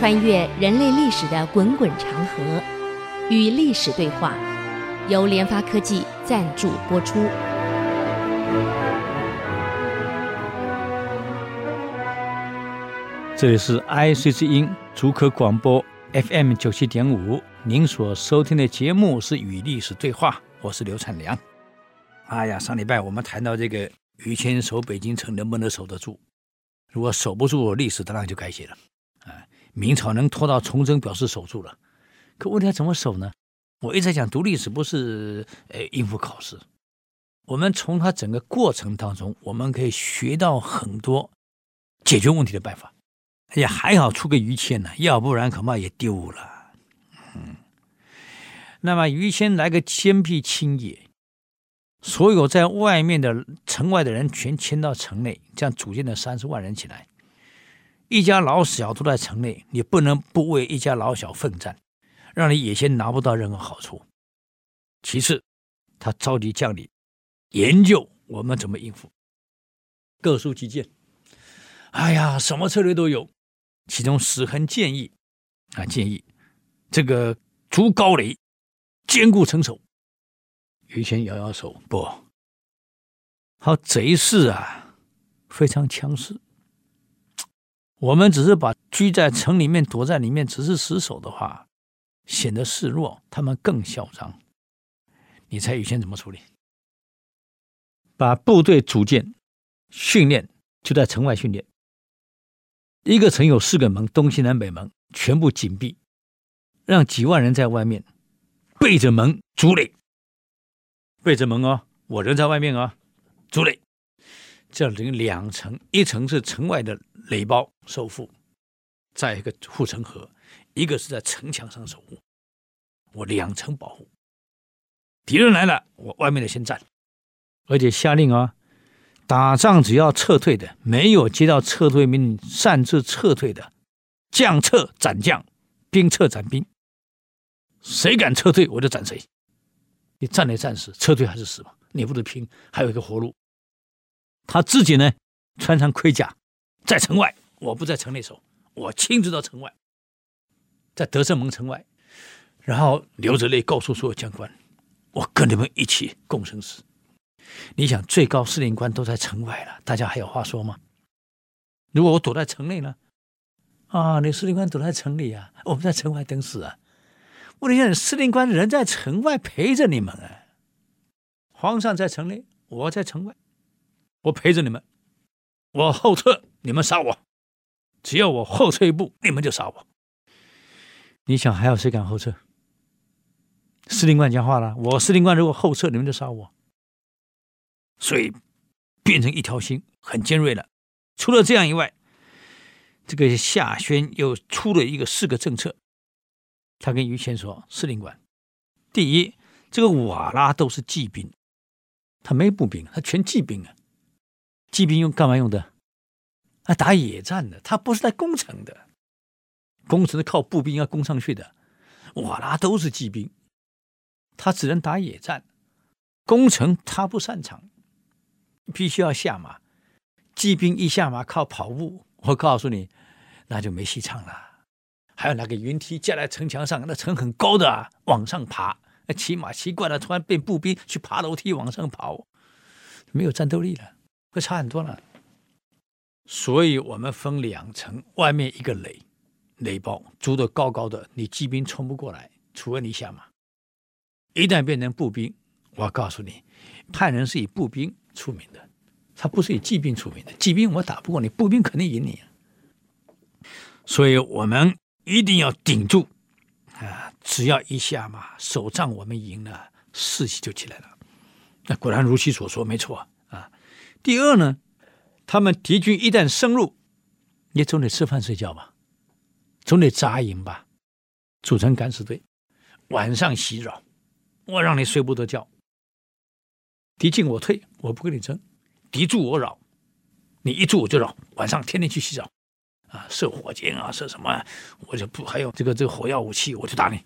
穿越人类历史的滚滚长河，与历史对话，由联发科技赞助播出。这里是 IC 之音竹科广播 FM 九七点五，您所收听的节目是《与历史对话》，我是刘灿良。哎呀，上礼拜我们谈到这个于谦守北京城能不能守得住？如果守不住，历史当然就改写了。明朝能拖到崇祯，表示守住了。可问题要怎么守呢？我一直在讲读历史不是呃应付考试，我们从它整个过程当中，我们可以学到很多解决问题的办法。也还好出个于谦呢，要不然恐怕也丢了。嗯，那么于谦来个坚壁清野。所有在外面的城外的人全迁到城内，这样组建了三十万人起来，一家老小都在城内，你不能不为一家老小奋战，让你野先拿不到任何好处。其次，他召集将领研究我们怎么应付，各抒己见。哎呀，什么策略都有，其中史恒建议啊，建议这个筑高垒，坚固城守。于谦摇摇手，不好，贼势啊，非常强势。我们只是把居在城里面，躲在里面，只是死守的话，显得示弱，他们更嚣张。你猜于谦怎么处理？把部队组建、训练就在城外训练。一个城有四个门，东西南北门全部紧闭，让几万人在外面背着门筑垒。背着门哦，我人在外面啊、哦，筑垒，这等于两层，一层是城外的垒包守护，再一个护城河，一个是在城墙上守护，我两层保护。敌人来了，我外面的先战，而且下令啊、打仗只要撤退的，没有接到撤退命令擅自撤退的，将撤斩将，兵撤斩兵，谁敢撤退，我就斩谁。你战来战死，撤退还是死嘛？你不得拼，还有一个活路。他自己呢，穿上盔甲，在城外，我不在城内守，我亲自到城外，在德胜门城外，然后流着泪告诉所有将官：“我跟你们一起共生死。”你想，最高司令官都在城外了，大家还有话说吗？如果我躲在城内呢？啊，你司令官躲在城里啊，我们在城外等死啊。问题是司令官人在城外陪着你们啊，皇上在城内，我在城外，我陪着你们，我后撤，你们杀我，只要我后撤一步，你们就杀我。你想还有谁敢后撤？司令官讲话了，我司令官如果后撤，你们就杀我。所以变成一条心，很尖锐了。除了这样以外，这个夏轩又出了一个四个政策。他跟于谦说：“司令官，第一，这个瓦剌都是骑兵，他没步兵，他全骑兵啊。骑兵用干嘛用的？啊，打野战的，他不是在攻城的。攻城是靠步兵要攻上去的，瓦剌都是骑兵，他只能打野战，攻城他不擅长，必须要下马。骑兵一下马靠跑步，我告诉你，那就没戏唱了。”还有那个云梯架在城墙上，那城很高的啊，往上爬。骑马骑惯了，突然变步兵去爬楼梯往上跑，没有战斗力了，会差很多了。所以我们分两层，外面一个垒，垒包筑得高高的，你骑兵冲不过来，除非你下马。一旦变成步兵，我告诉你，汉人是以步兵出名的，他不是以骑兵出名的。骑兵我打不过你，步兵肯定赢你。所以我们。一定要顶住啊！只要一下马，首仗我们赢了，士气就起来了。那果然如其所说，没错。第二呢，他们敌军一旦深入，你总得吃饭睡觉吧，总得扎营吧，组成敢死队，晚上袭扰，我让你睡不得觉。敌进我退，我不跟你争；敌驻我扰，你一驻我就扰，晚上天天去袭扰。啊，射火箭啊，射什么？我就不还有这个这个火药武器，我就打你。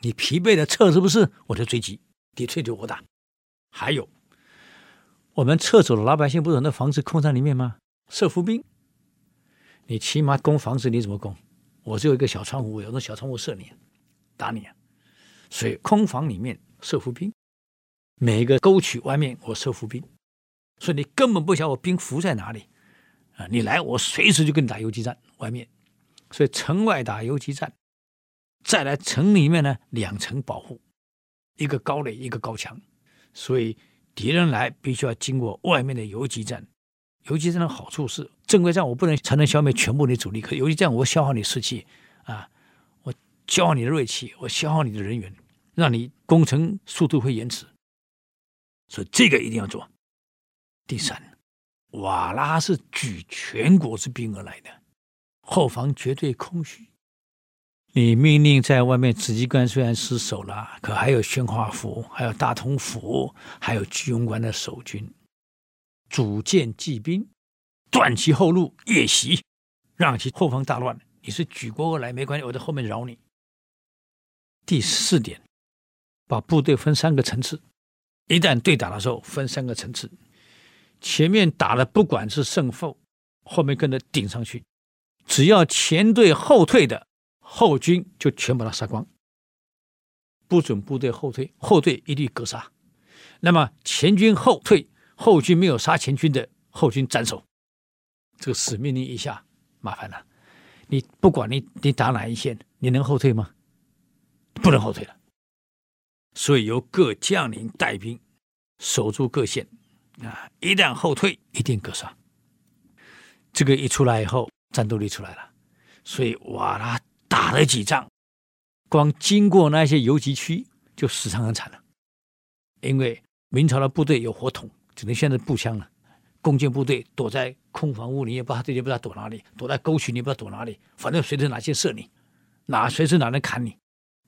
你疲惫的撤是不是？我就追击，敌退就我打。还有，我们撤走了老百姓，不是很多房子空在里面吗？设伏兵，你起码攻房子你怎么攻？我只有一个小窗户，有那小窗户射你，打你啊！所以空房里面设伏兵，每一个沟渠外面我设伏兵，所以你根本不晓得我兵伏在哪里啊！你来，我随时就跟你打游击战。外面，所以城外打游击战，再来城里面呢，两层保护，一个高垒，一个高墙，所以敌人来必须要经过外面的游击战。游击战的好处是，正规战我不能才能消灭全部的主力，可游击战我消耗你士气啊，我消耗你的锐气，我消耗你的人员，让你攻城速度会延迟，所以这个一定要做。第三，瓦剌是举全国之兵而来的，后方绝对空虚。你命令在外面紫击关虽然失守了，可还有宣化府，还有大同府，还有居庸关的守军。组建骑兵，断其后路，夜袭，让其后方大乱。你是举国而来没关系，我在后面饶你。第四点，把部队分三个层次，一旦对打的时候分三个层次，前面打的不管是胜负，后面跟着顶上去，只要前队后退的后军就全把他杀光，不准部队后退，后退一律格杀。那么前军后退。后军没有杀前军的后军斩首，这个死命令一下，麻烦了。你不管你你打哪一线，你能后退吗？不能后退了。所以由各将领带兵守住各线啊！一旦后退，一定格杀。这个一出来以后，战斗力出来了。所以瓦拉打了几仗，光经过那些游击区就死伤很惨了，因为明朝的部队有火筒。只能现在步枪了，弓箭部队躲在空房屋里，也不知道这些不知道躲哪里，躲在沟渠，你不知道躲哪里，反正随时哪些射你，哪随时哪能砍你，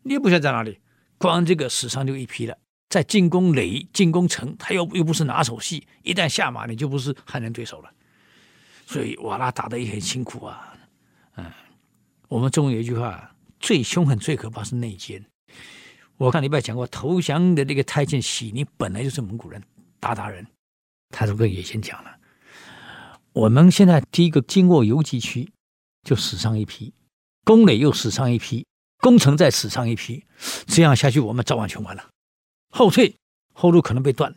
你也不晓得在哪里。光这个死伤就一批了，在进攻垒、进攻城，他又又不是拿手戏，一旦下马，你就不是汉人对手了。所以瓦剌打得也很辛苦啊。嗯，我们中国有一句话，最凶狠、最可怕是内奸。我看礼拜讲过，投降的那个太监喜宁本来就是蒙古人，鞑靼人。他这个也先讲了，我们现在第一个经过游击区就死伤一批，攻垒又死伤一批，攻城再死伤一批，这样下去我们早晚全完了。后退后路可能被断，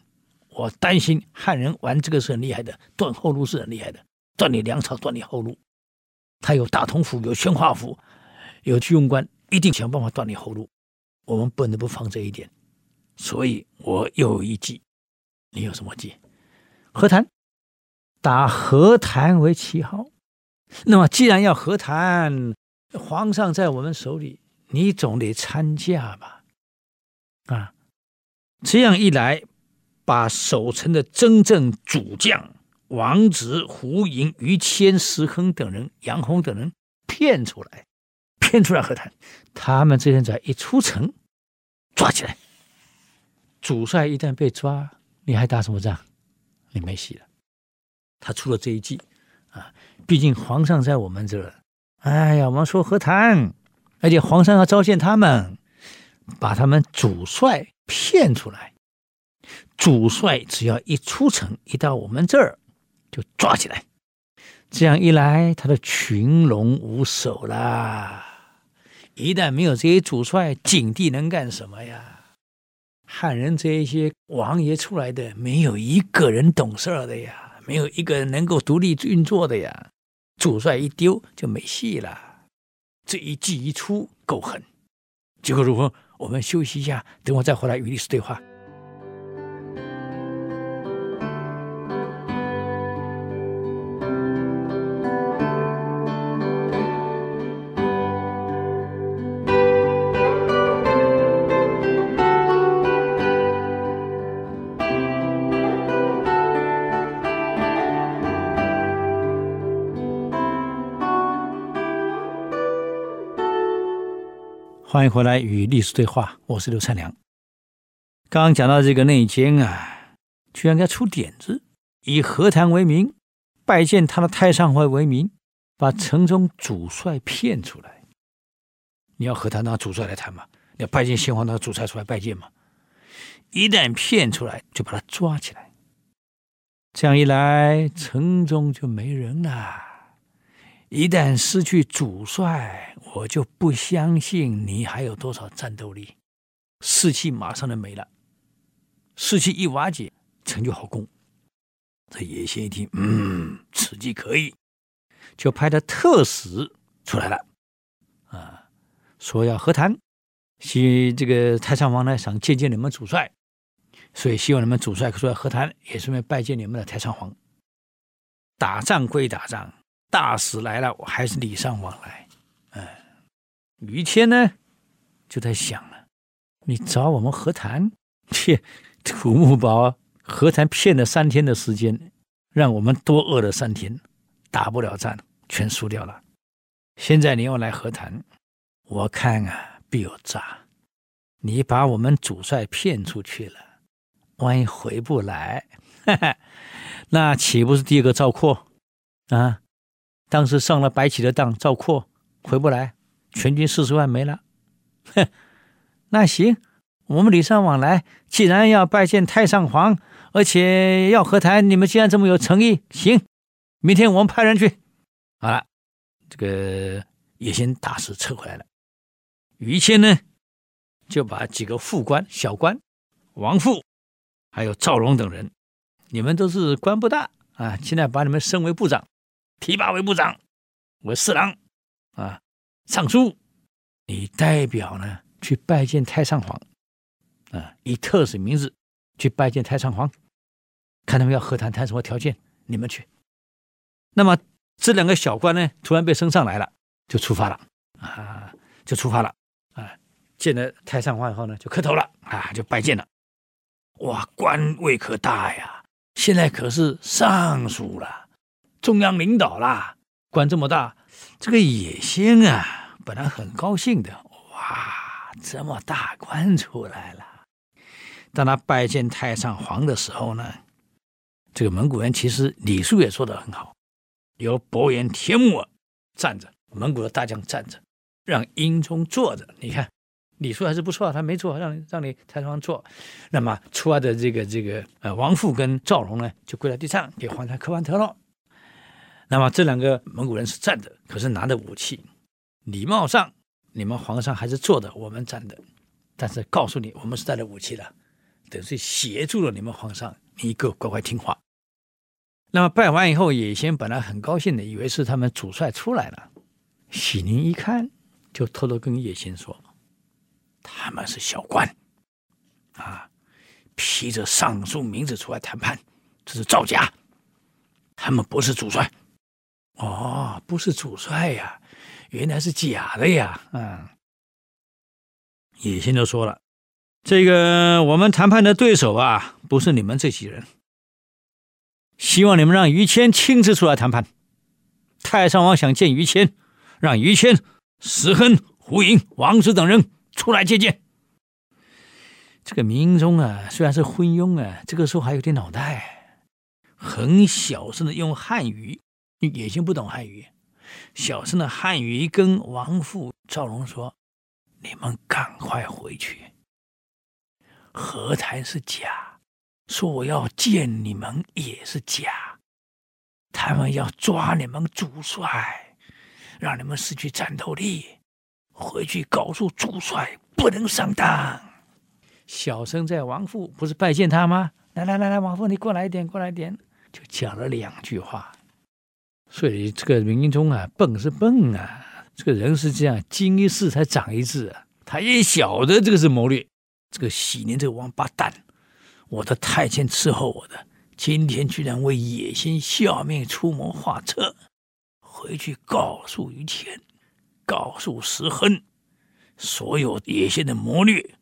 我担心汉人玩这个是很厉害的，断后路是很厉害的，断你粮草，断你后路。他有大同府，有宣化府，有居庸关，一定想办法断你后路。我们不能不防这一点，所以我有一计，你有什么计？和谈，打和谈为旗号。那么，既然要和谈，皇上在我们手里，你总得参加吧？啊，这样一来，把守城的真正主将王直、胡盈、于谦、石亨等人、杨洪等人骗出来，骗出来和谈。他们这些人只要一出城，抓起来。主帅一旦被抓，你还打什么仗？你没戏了，他出了这一计啊！毕竟皇上在我们这儿，哎呀，我们说和谈，而且皇上要召见他们，把他们主帅骗出来。主帅只要一出城，一到我们这儿，就抓起来。这样一来，他的群龙无首啦。一旦没有这些主帅，景帝能干什么呀？汉人这一些王爷出来的，没有一个人懂事儿的呀，没有一个人能够独立运作的呀。主帅一丢就没戏了。这一计一出够狠，结果如何？我们休息一下，等我再回来与历史对话。欢迎回来与历史对话，我是刘灿良。刚刚讲到这个内奸啊，居然给他出点子，以和谈为名，拜见他的太上皇为名，把城中主帅骗出来。你要和谈，让主帅来谈嘛？你要拜见先皇，让主帅出来拜见嘛？一旦骗出来，就把他抓起来。这样一来，城中就没人了。一旦失去主帅，我就不相信你还有多少战斗力，士气马上就没了。士气一瓦解，成就好功。这野心一听，嗯，此计可以，就派的特使出来了，啊，说要和谈。希这个太上皇呢，想见见你们主帅，所以希望你们主帅出来和谈，也顺便拜见你们的太上皇。打仗归打仗，大使来了，我还是礼尚往来。嗯，于谦呢，就在想了，你找我们和谈，切土木堡和谈骗了三天的时间，让我们多饿了三天，打不了仗，全输掉了。现在你要来和谈，我看啊。必有诈！你把我们主帅骗出去了，万一回不来，哈哈，那岂不是第二个赵括啊？当时上了白起的当，赵括回不来，全军四十万没了。哼，那行，我们礼尚往来。既然要拜见太上皇，而且要和谈，你们既然这么有诚意，行，明天我们派人去。好了，这个野心大使撤回来了。于谦呢，就把几个副官、小官，王父，还有赵荣等人，你们都是官不大啊，现在把你们升为部长，提拔为部长，为侍郎，啊，尚书，你代表呢去拜见太上皇，啊，以特使名字去拜见太上皇，看他们要和谈谈什么条件，你们去。那么这两个小官呢，突然被升上来了，就出发了，啊，就出发了。啊，见了太上皇以后呢，就磕头了啊，就拜见了。哇，官位可大呀！现在可是尚书了，中央领导啦，官这么大，这个野心啊，本来很高兴的。哇，这么大官出来了。当他拜见太上皇的时候呢，这个蒙古人其实礼数也说得很好，由伯颜帖木儿站着，蒙古的大将站着。让英宗坐着，你看礼数还是不错，他没坐，让你让你太上皇坐。那么出来的这个这个呃王父跟赵荣呢，就跪在地上给皇上磕完头了。那么这两个蒙古人是站着，可是拿着武器。礼貌上，你们皇上还是坐的，我们站的。但是告诉你，我们是带着武器的，等于是协助了你们皇上，你一个乖乖听话。那么拜完以后，野心本来很高兴的，以为是他们主帅出来了。喜宁一看。就偷偷跟野心说：“他们是小官，啊，披着尚书名字出来谈判，这是造假。他们不是主帅，哦，不是主帅呀，原来是假的呀。嗯，野心就说了：这个我们谈判的对手啊，不是你们这些人。希望你们让于谦亲自出来谈判。太上皇想见于谦，让于谦。”石亨、胡盈、王子等人出来见见。这个明宗啊，虽然是昏庸啊，这个时候还有点脑袋，很小声的用汉语，野心不懂汉语，小声的汉语跟王父赵荣说：“你们赶快回去，和谈是假，说我要见你们也是假，他们要抓你们主帅。”让你们失去战斗力，回去告诉主帅不能上当。小生在王父不是拜见他吗？来来来来，王父你过来一点，过来一点，就讲了两句话。所以这个明英宗啊，笨是笨啊，这个人是这样，经一事才长一智啊。他也晓得这个是谋略。这个喜宁这个王八蛋，我的太监伺候我的，今天居然为野心效命出谋划策。回去告诉于谦，告诉石亨，所有野心的谋略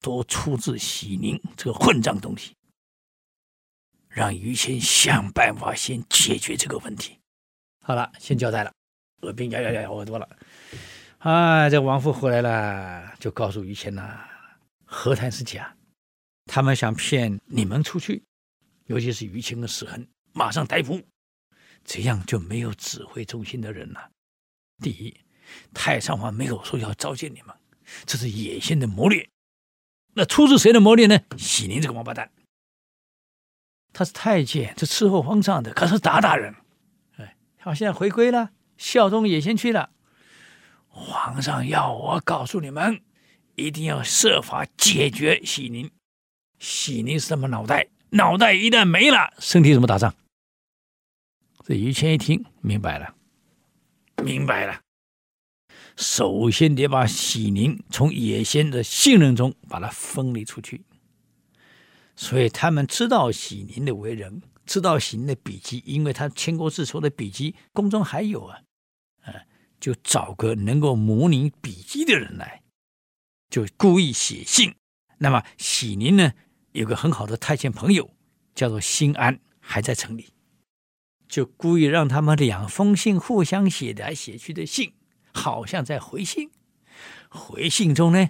都出自喜宁这个混账东西。让于谦想办法先解决这个问题。好了，先交代了。耳边咬咬咬耳朵了。啊，这王父回来了，就告诉于谦呐，何谈是假，他们想骗你们出去，尤其是于谦跟史恒，马上逮捕。这样就没有指挥中心的人了。第一，太上皇没有说要召见你们，这是野心的谋略。那出自谁的谋略呢？喜宁这个王八蛋，他是太监，是伺候皇上的，可是鞑靼人。现在回归了，效忠也先去了。皇上要我告诉你们，一定要设法解决喜宁。喜宁是什么脑袋？脑袋一旦没了，身体怎么打仗？这于谦一听明白了，明白了。首先得把喜宁从野先的信任中把它分离出去。所以他们知道喜宁的为人，知道喜宁的笔迹，因为他迁国自仇的笔迹宫中还有啊，啊，就找个能够模拟笔迹的人来，就故意写信。那么喜宁呢，有个很好的太监朋友，叫做新安，还在城里，就故意让他们两封信互相写来写去的信，好像在回信。回信中呢，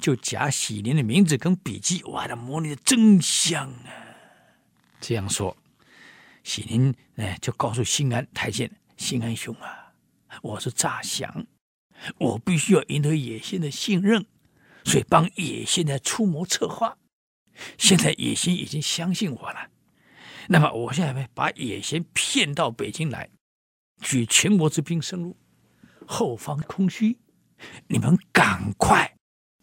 就夹喜宁的名字跟笔迹，哇，他模拟的真像啊！这样说，喜宁哎，就告诉新安太监：“新安兄啊，我是诈降，我必须要赢得野心的信任，所以帮野心在出谋策划。现在野心已经相信我了，那么我现在把野心骗到北京来，举全国之兵深入，后方空虚，你们赶快。”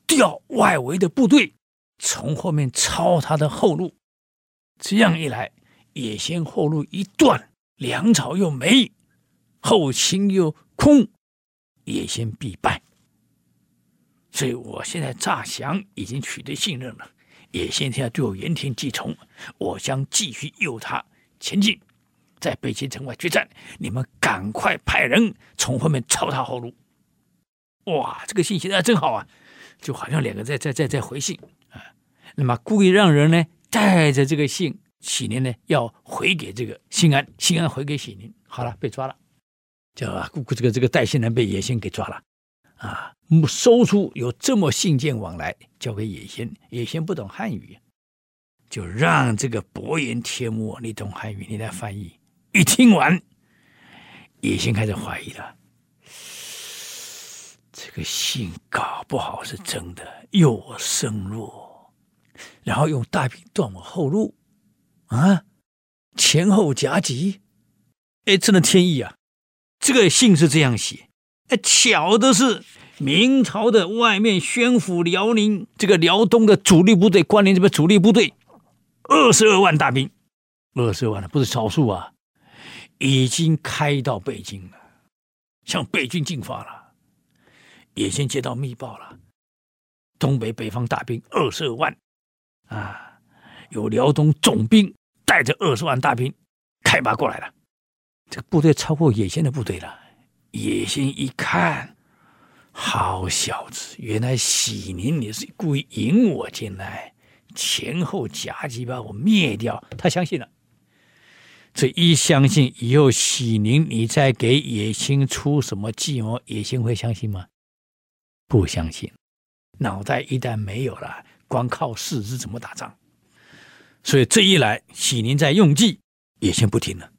调外围的部队从后面抄他的后路，这样一来，野先后路一断，粮草又没，后勤又空，野先必败。所以我现在诈降已经取得信任了，野先现在对我言听计从，我将继续诱他前进，在北京城外决战。你们赶快派人从后面抄他后路。哇，这个信息啊，真好啊！就好像两个在在在在回信啊，那么故意让人呢带着这个信，喜宁呢要回给这个新安，新安回给喜宁，好了，被抓了，叫啊，这个这个带信人被野仙给抓了，啊，搜出有这么信件往来，交给野仙，野仙不懂汉语，就让这个伯颜帖木，你懂汉语，你来翻译。一听完，野先开始怀疑了。这个信搞不好是真的，诱我深入，然后用大兵断我后路，啊，前后夹击，哎，真的天意啊！这个信是这样写，哎，巧的是明朝的外面宣抚辽宁这个辽东的主力部队，关联这边主力部队，二十二万大兵，二十二万的不是少数啊，已经开到北京了，向北京进发了。也先接到密报了，东北北方大兵二十二万，啊，有辽东总兵带着二十万大兵开拔过来了，这个部队超过野先的部队了。野先一看，好小子，原来喜宁你是故意引我进来，前后夹击把我灭掉。他相信了，这一相信以后，喜宁你再给野先出什么计谋，野先会相信吗？不相信，脑袋一旦没有了，光靠四肢怎么打仗？所以这一来，喜宁在用计，也先不听了。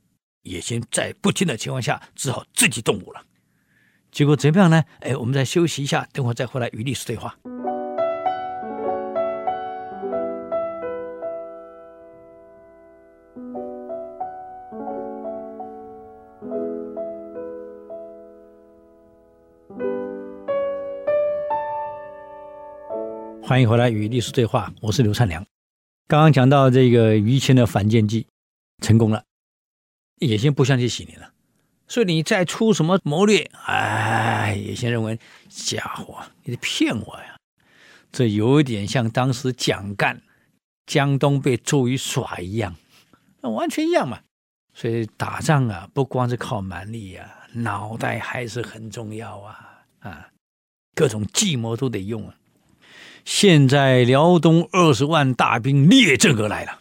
也先在不听的情况下，只好自己动武了。结果怎么样呢？哎，我们再休息一下，等会再回来与历史对话。欢迎回来与历史对话，我是刘灿良。刚刚讲到这个于谦的反间计成功了，野先不相信喜宁了，所以你再出什么谋略，哎，野先认为家伙，你在骗我呀！这有一点像当时蒋干江东被周瑜耍一样，那完全一样嘛。所以打仗啊，不光是靠蛮力呀，脑袋还是很重要啊啊，各种计谋都得用啊。现在辽东二十万大兵列阵而来了，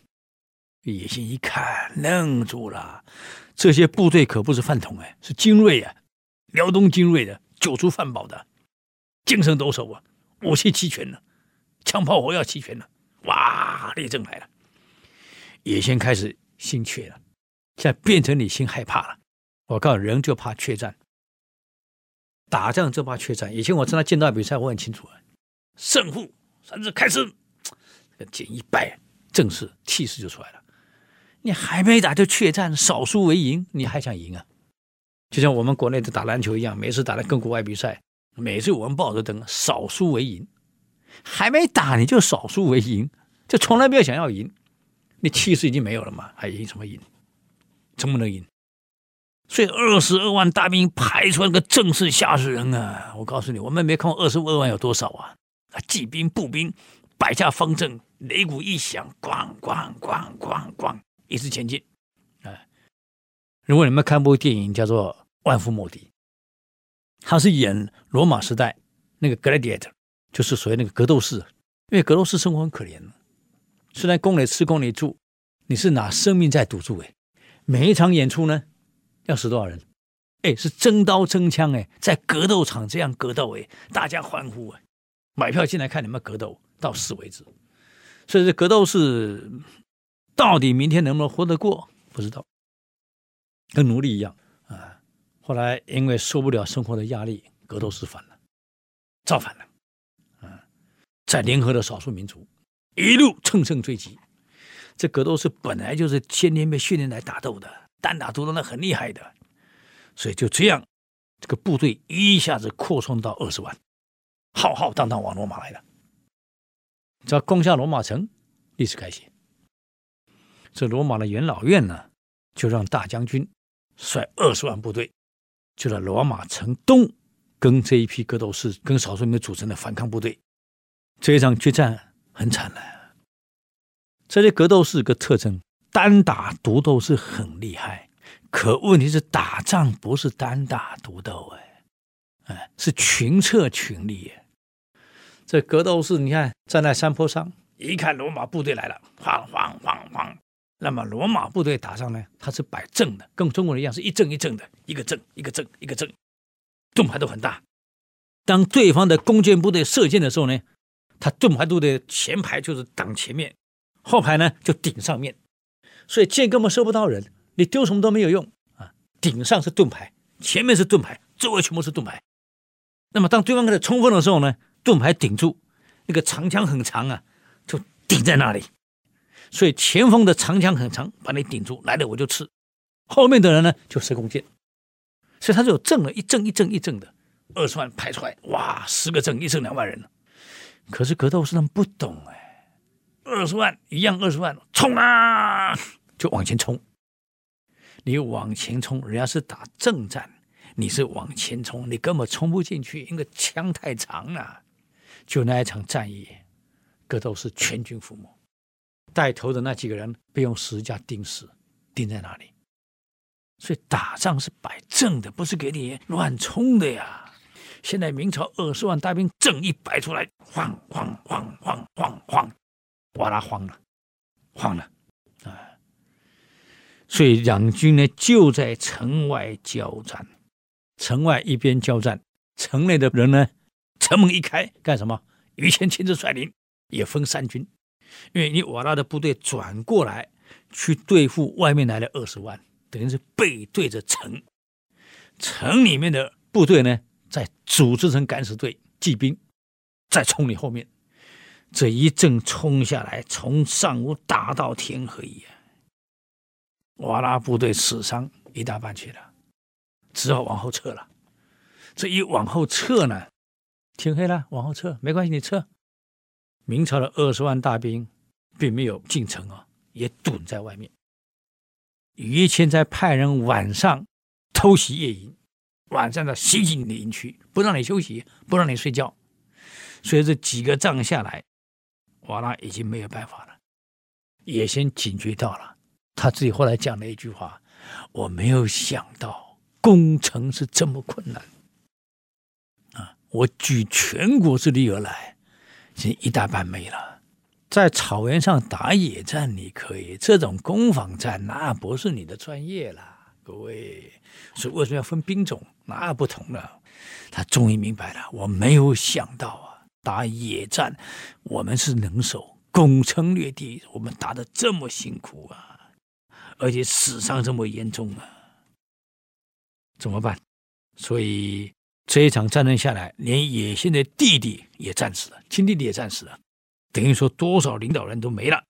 野心一看愣住了，这些部队可不是饭桶哎，是精锐啊，辽东精锐的，九族饭饱的，精神抖擞啊，武器齐全了，枪炮火药齐全了，哇，列阵来了，野心开始心怯了，现在变成你心害怕了。我告诉你，人就怕怯战，打仗就怕怯战。以前我跟他见到比赛，我很清楚啊。胜负，三字开始，这剑一掰，正式气势就出来了。你还没打就怯战，少输为赢，你还想赢啊？就像我们国内的打篮球一样，每次打的跟国外比赛，每次我们抱着登少输为赢，还没打你就少输为赢，就从来没有想要赢，你气势已经没有了嘛，还赢什么赢？怎么能赢？所以二十二万大兵排出来个阵势吓死人啊！我告诉你，我们没看过二十二万有多少啊！啊，骑兵、步兵摆下方阵，擂鼓一响，咣咣咣咣咣，一直前进。啊如果你们看部电影叫做《万夫莫敌》，他是演罗马时代那个 gladiator，就是所谓那个格斗士。因为格斗士生活很可怜，虽然宫里吃宫里住，你是拿生命在赌注诶。每一场演出呢，要死多少人？哎，是真刀真枪哎，在格斗场这样格斗哎，大家欢呼哎，买票进来看你们格斗到死为止。所以这格斗士到底明天能不能活得过，不知道。跟奴隶一样啊！后来因为受不了生活的压力，格斗士反了，造反了，啊，在联合的少数民族一路乘胜追击。这格斗士本来就是天天被训练来打斗的，单打独斗那很厉害的，所以就这样，这个部队一下子扩充到二十万，浩浩荡荡往罗马来了。只要攻下罗马城，历史开写。这罗马的元老院呢，就让大将军。率二十万部队，就在罗马城东，跟这一批格斗士、跟少数民族组成的反抗部队，这一场决战很惨了。这些格斗士个特征，单打独斗是很厉害，可问题是打仗不是单打独斗，哎，哎，是群策群力。这格斗士，你看站在山坡上，一看罗马部队来了，哐哐哐哐。那么罗马部队打仗呢，他是摆阵的，跟中国人一样，是一阵一阵的，一个阵一个阵一个阵，盾牌都很大。当对方的弓箭部队射箭的时候呢，他盾牌部队前排就是挡前面，后排呢就顶上面，所以箭根本射不到人，你丢什么都没有用啊。顶上是盾牌，前面是盾牌，周围全部是盾牌。那么当对方开始冲锋的时候呢，盾牌顶住，那个长枪很长啊，就顶在那里。所以前锋的长枪很长，把你顶住，来了我就刺。后面的人呢就射弓箭，所以他就有阵了，一阵一阵一阵的，二十万排出来，哇，十个阵一阵两万人。可是格斗士他们不懂哎，二十万一样二十万，冲啊，就往前冲。你往前冲，人家是打正战，你是往前冲，你根本冲不进去，因为枪太长了。就那一场战役，格斗士全军覆没。带头的那几个人被用十字架钉死，钉在那里。所以打仗是摆正的，不是给你乱冲的呀。现在明朝二十万大兵正一摆出来，慌慌慌慌慌慌，哇啦慌了，慌了啊！所以两军呢就在城外交战，城外一边交战，城内的人呢，城门一开干什么？于谦亲自率领，也分三军。因为你瓦剌的部队转过来去对付外面来的二十万，等于是背对着城，城里面的部队呢，再组织成敢死队骑兵，再冲你后面，这一阵冲下来，从上午打到天黑呀，瓦剌部队死伤一大半去了，只好往后撤了。这一往后撤呢，天黑了，往后撤没关系，你撤。明朝的二十万大兵并没有进城啊，也堵在外面。于谦在派人晚上偷袭夜营，晚上的袭击你的营区，不让你休息，不让你睡觉。所以这几个仗下来，瓦剌已经没有办法了。也先警觉到了，他自己后来讲了一句话：“我没有想到攻城是这么困难！我举全国之力而来。”这一大半没了，在草原上打野战你可以，这种攻防战那不是你的专业了，各位。所以为什么要分兵种？那不同了。他终于明白了，我没有想到啊，打野战我们是能手，攻城略地我们打得这么辛苦啊，而且死伤这么严重啊，怎么办？所以。这一场战争下来，连野心的弟弟也战死了，亲弟弟也战死了，等于说多少领导人都没了。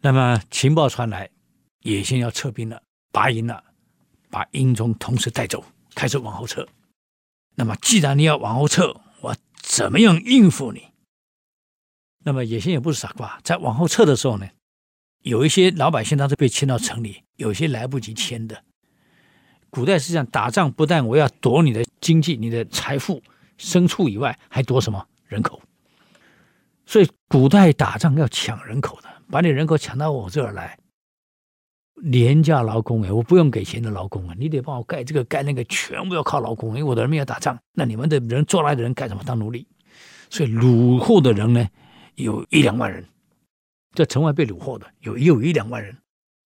那么情报传来，野心要撤兵了，拔营了，把英宗同时带走，开始往后撤。那么既然你要往后撤，我怎么样应付你？那么野心也不是傻瓜，在往后撤的时候呢，有一些老百姓当时被迁到城里，有些来不及迁的。古代是这样，打仗不但我要夺你的经济、你的财富、牲畜以外，还夺什么人口？所以古代打仗要抢人口的，把你人口抢到我这儿来，廉价劳工哎，我不用给钱的劳工啊，你得帮我盖这个盖那个，全部要靠劳工，因为我的人民要打仗，那你们的人抓来的人干什么？当奴隶。所以掳获的人呢，有一两万人，在城外被掳获的有也有一两万人，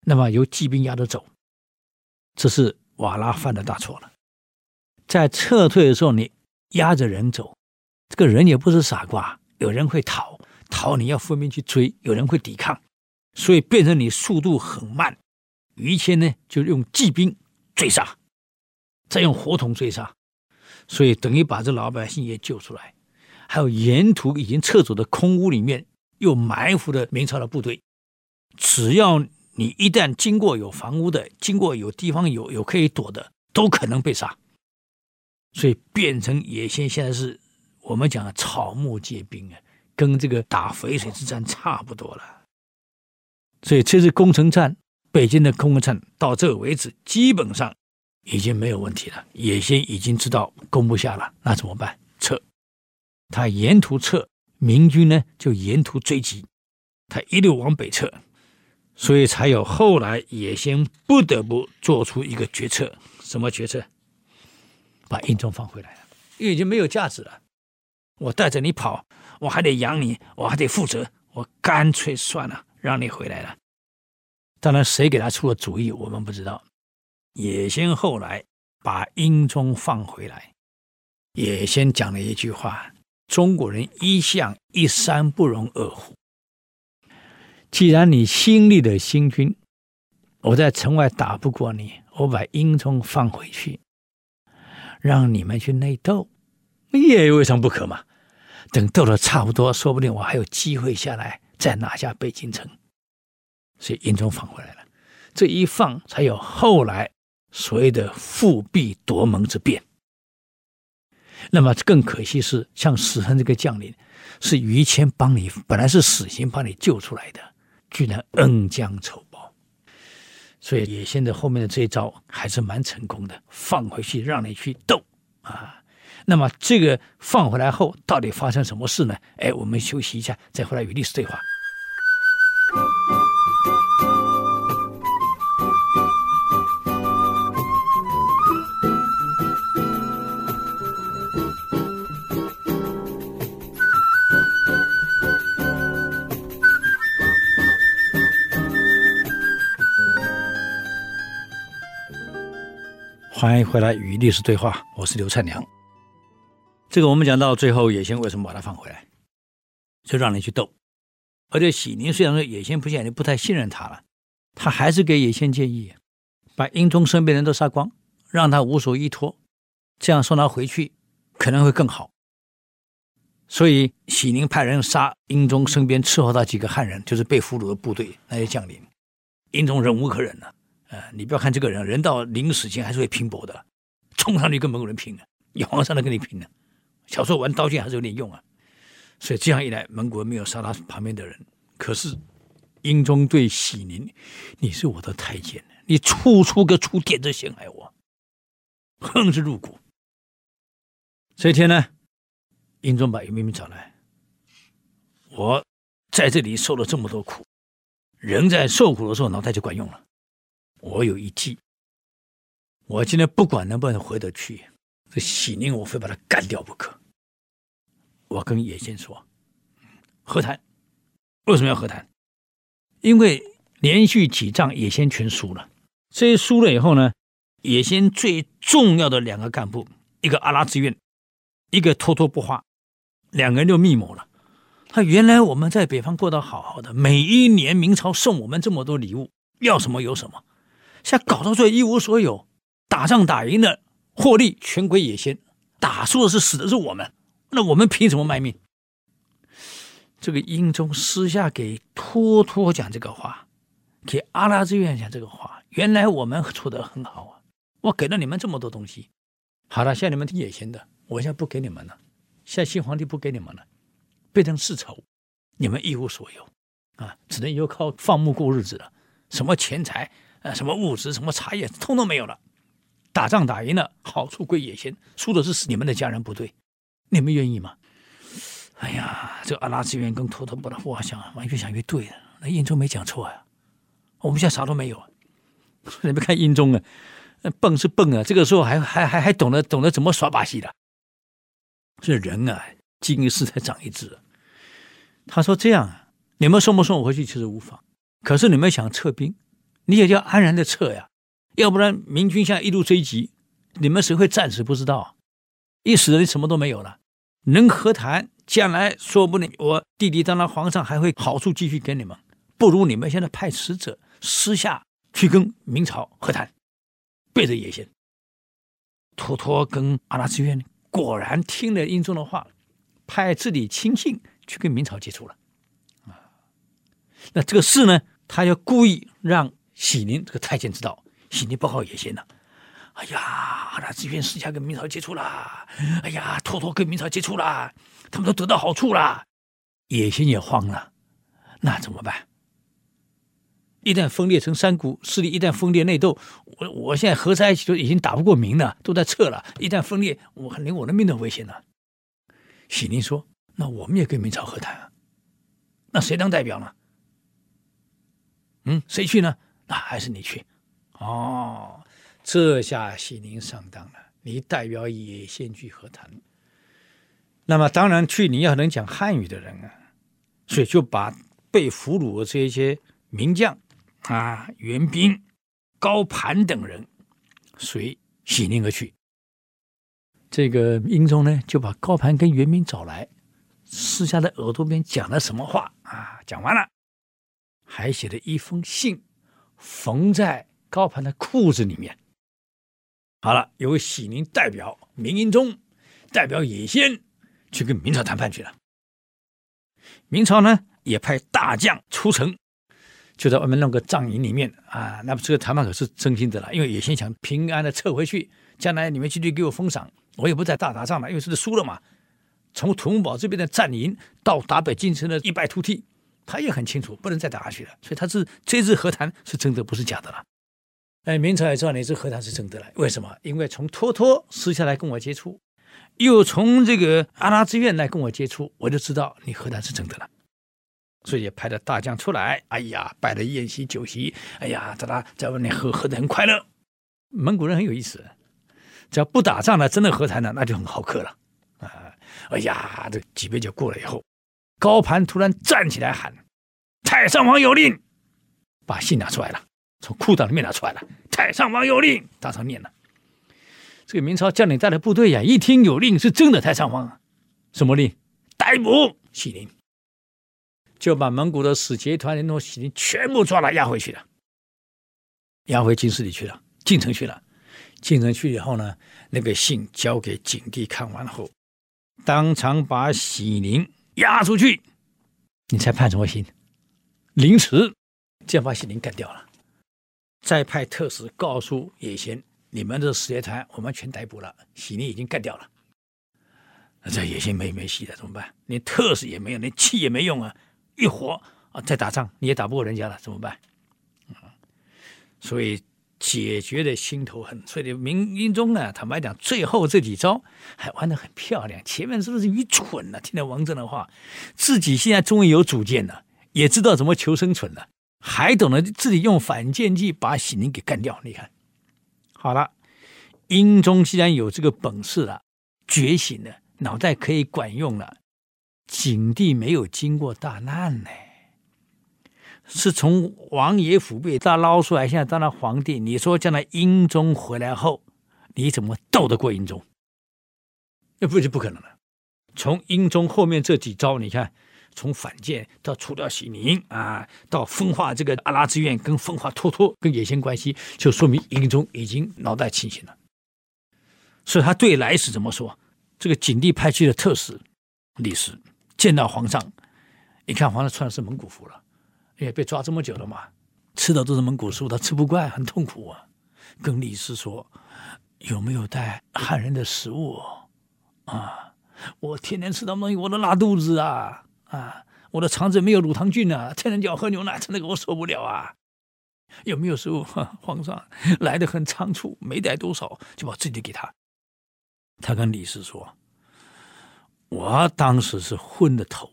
那么由骑兵押着走，这是。瓦剌犯的大错了，在撤退的时候，你压着人走，这个人也不是傻瓜，有人会逃，逃你要分兵去追，有人会抵抗，所以变成你速度很慢。于谦呢，就用骑兵追杀，再用火筒追杀，所以等于把这老百姓也救出来。还有沿途已经撤走的空屋里面，又埋伏的明朝的部队，只要。你一旦经过有房屋的，经过有地方有有可以躲的，都可能被杀。所以变成野先现在是我们讲的草木皆兵啊，跟这个打淝水之战差不多了。所以这次攻城战，北京的攻城战到这为止，基本上已经没有问题了。野先已经知道攻不下了，那怎么办？撤。他沿途撤，明军呢就沿途追击，他一路往北撤。所以才有后来野先不得不做出一个决策，什么决策？把英宗放回来了，因为已经没有价值了。我带着你跑，我还得养你，我还得负责，我干脆算了，让你回来了。当然，谁给他出了主意，我们不知道。野先后来把英宗放回来，野先讲了一句话：“中国人一向一山不容二虎。”既然你新立的新军，我在城外打不过你，我把英宗放回去，让你们去内斗，也未尝不可嘛。等斗的差不多，说不定我还有机会下来再拿下北京城。所以英宗放回来了，这一放才有后来所谓的复辟夺门之变。那么更可惜是，像史亨这个将领，是于谦帮你，本来是死刑把你救出来的。居然恩将仇报，所以野先的后面的这一招还是蛮成功的，放回去让你去斗啊。那么这个放回来后，到底发生什么事呢？哎，我们休息一下，再回来与历史对话。欢迎回来与历史对话，我是刘灿良。这个我们讲到最后，野先为什么把他放回来？就让你去斗。而且喜宁虽然说野先不现在不太信任他了，他还是给野先建议，把英宗身边人都杀光，让他无所依托，这样送他回去可能会更好。所以喜宁派人杀英宗身边伺候他几个汉人，就是被俘虏的部队那些将领，英宗忍无可忍了。呃，你不要看这个人，人到临死前还是会拼搏的，冲上去跟蒙古人拼啊，你皇上都跟你拼了。小时候玩刀剑还是有点用啊，所以这样一来，蒙古人没有杀他旁边的人。可是英宗对喜宁，你是我的太监，你处处个出点子陷害我，恨之入骨。这一天呢，英宗把严明明找来，我在这里受了这么多苦，人在受苦的时候，脑袋就管用了。我有一计，我今天不管能不能回得去，这喜宁我非把他干掉不可。我跟野先说，和谈，为什么要和谈？因为连续几仗野先全输了，这一输了以后呢，野先最重要的两个干部，一个阿拉志愿，一个脱脱不花，两个人就密谋了。他原来我们在北方过得好好的，每一年明朝送我们这么多礼物，要什么有什么。现在搞到最后一无所有，打仗打赢了，获利全归野先，打输的是死的是我们，那我们凭什么卖命？这个英宗私下给托托讲这个话，给阿拉志愿讲这个话。原来我们处得很好啊，我给了你们这么多东西，好了，现在你们听野先的，我现在不给你们了，现在新皇帝不给你们了，变成世仇，你们一无所有啊，只能又靠放牧过日子了。什么钱财啊，什么物资，什么茶叶，通通没有了。打仗打赢了，好处归野心，输的是你们的家人部队，你们愿意吗？哎呀，这阿拉斯元跟托托不的，我想啊，越想越对了。那英宗没讲错呀，我们现在啥都没有。啊 你们看英宗啊，笨是笨啊，这个时候还还还还懂得懂得怎么耍把戏的。这人啊，经一事才长一智。他说这样啊，你们送不送我回去其实无妨，可是你们想撤兵，你也要安然的撤呀。要不然明军现在一路追击，你们谁会战死不知道？一死了你什么都没有了。能和谈，将来说不定我弟弟当了皇上，还会好处继续给你们。不如你们现在派使者私下去跟明朝和谈，背着野先。托托跟阿拉斯渊果然听了英宗的话，派自己亲信去跟明朝接触了。啊，那这个事呢，他要故意让喜宁这个太监知道。喜宁报告野先了，哎呀，那这边私下跟明朝接触了，哎呀，托托跟明朝接触了，他们都得到好处了，野心也慌了，那怎么办？一旦分裂成三股势力，一旦分裂内斗，我我现在合在一起都已经打不过明了，都在撤了。一旦分裂，我连我的命都危险了。喜宁说：“那我们也跟明朝和谈啊，那谁当代表呢？嗯，谁去呢？还是你去。”哦，这下喜宁上当了。你代表也先去和谈，那么当然去你要能讲汉语的人啊，所以就把被俘虏的这些名将啊、援兵高盘等人随喜宁而去。这个英宗呢，就把高盘跟援兵找来，私下的耳朵边讲了什么话啊？讲完了，还写了一封信，缝在。高盘的裤子里面，好了，由喜宁代表明英宗，代表野先去跟明朝谈判去了。明朝呢也派大将出城，就在外面弄个帐营里面啊。那么这个谈判可是真心的了，因为野先想平安的撤回去，将来你们继续给我封赏，我也不再大打仗了，因为是输了嘛。从土木堡这边的战营到达北京城的一败涂地，他也很清楚不能再打下去了，所以他是这次和谈是真的，不是假的了。哎，明朝也知道你这和谈是真的了，为什么？因为从托托私下来跟我接触，又从这个阿拉之愿来跟我接触，我就知道你和谈是真的了，所以也派了大将出来。哎呀，摆了宴席酒席，哎呀，大家在外面喝喝的很快乐。蒙古人很有意思，只要不打仗了，真的和谈了，那就很好客了啊！哎呀，这几杯酒过了以后，高盘突然站起来喊：“太上皇有令！”把信拿出来了。从裤裆里面拿出来了，太上皇有令，当场念了。这个明朝将领带的部队呀，一听有令，是真的太上皇啊！什么令？逮捕喜宁，就把蒙古的使节团那种喜宁全部抓了，押回去了，押回京师里去了，进城去了。进城去以后呢，那个信交给景帝看完后，当场把喜宁押出去。你猜判什么刑？凌迟，这样把喜宁干掉了。再派特使告诉野贤，你们的使节团我们全逮捕了，喜宁已经干掉了。那这野贤没没戏了，怎么办？连特使也没有，连气也没用啊！一活啊，再打仗你也打不过人家了，怎么办？所以解决的心头恨。所以明英宗呢，坦白讲，最后这几招还玩得很漂亮。前面是不是愚蠢了？听了王振的话，自己现在终于有主见了，也知道怎么求生存了。还懂得自己用反间计把喜宁给干掉，你看，好了，英宗既然有这个本事了，觉醒了，脑袋可以管用了，景帝没有经过大难呢，是从王爷府被他捞出来，现在当了皇帝，你说将来英宗回来后，你怎么斗得过英宗？那不就不可能了。从英宗后面这几招，你看。从反间到除掉喜宁啊，到分化这个阿拉兹渊跟分化脱脱跟野先关系，就说明英宗已经脑袋清醒了。所以他对来使怎么说？这个景帝派去的特使李斯见到皇上，一看皇上穿的是蒙古服了，因为被抓这么久了嘛，吃的都是蒙古食物，他吃不惯，很痛苦啊。跟李斯说：“有没有带汉人的食物啊？我天天吃那东西，我都拉肚子啊啊！我的肠子没有乳糖菌啊，天天叫喝牛奶，真的我受不了啊！有没有食物？皇上来得很仓促，没带多少，就把这些给他。他跟李斯说：“我当时是昏了头，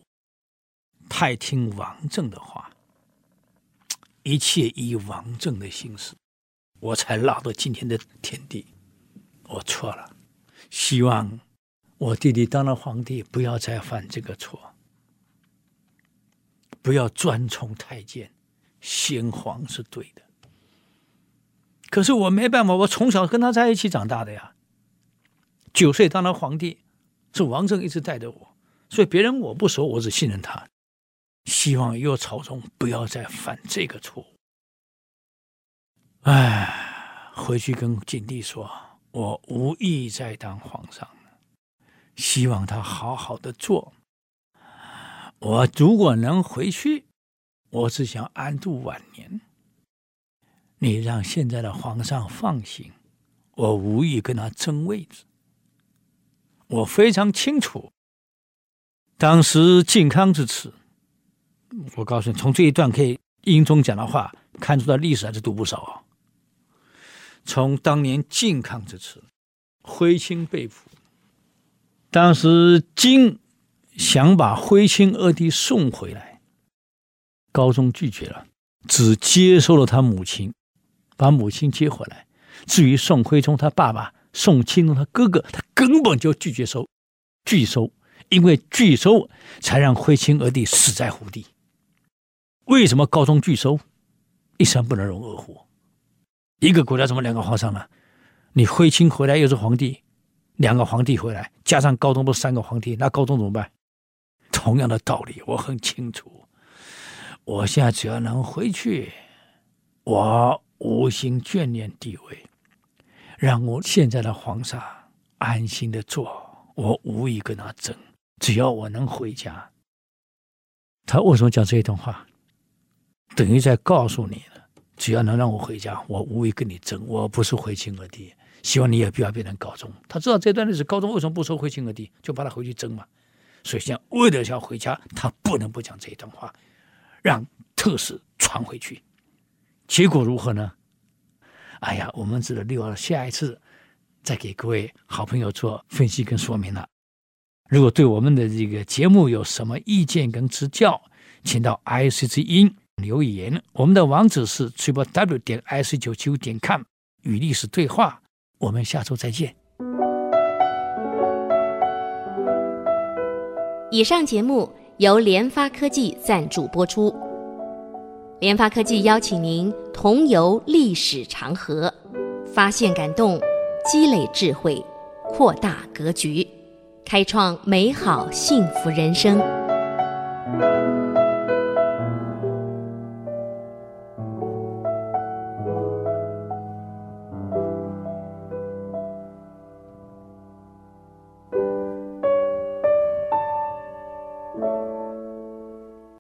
太听王政的话，一切依王政的心思，我才落到今天的田地。我错了，希望我弟弟当了皇帝，不要再犯这个错，不要专宠太监。先皇是对的，可是我没办法，我从小跟他在一起长大的呀。”九岁当了皇帝，是王政一直带着我，所以别人我不熟，我只信任他。希望以后朝中不要再犯这个错误。哎，回去跟景帝说，我无意再当皇上，希望他好好的做。我如果能回去，我只想安度晚年。你让现在的皇上放心，我无意跟他争位置。我非常清楚，当时靖康之耻。我告诉你，从这一段可以英宗讲的话，看出他历史还是读不少啊。从当年靖康之耻，徽钦被俘，当时金想把徽钦二弟送回来，高宗拒绝了，只接收了他母亲，把母亲接回来。至于宋徽宗他爸爸。宋钦宗他哥哥，他根本就拒绝收，拒收，因为拒收才让徽钦二弟死在胡地。为什么高宗拒收？一山不能容二虎，一个国家怎么两个皇上呢？你徽钦回来又是皇帝，两个皇帝回来，加上高宗不是三个皇帝，那高宗怎么办？同样的道理，我很清楚。我现在只要能回去，我无心眷恋帝位。让我现在的皇上安心的做，我无意跟他争，只要我能回家。他为什么讲这一段话？等于在告诉你了，只要能让我回家，我无意跟你争。我不是徽钦二弟，希望你也不要变成高中。他知道这段历史，高中为什么不收徽钦二弟，就把他回去争嘛。所以现在为了要回家，他不能不讲这一段话，让特使传回去。结果如何呢？哎呀，我们只能留到下一次再给各位好朋友做分析跟说明了。如果对我们的这个节目有什么意见跟指教，请到 IC 之音留言。我们的网址是 triplew 点 ic 九七五点 com，与历史对话。我们下周再见。以上节目由联发科技赞助播出。联发科技邀请您同游历史长河，发现感动，积累智慧，扩大格局，开创美好幸福人生。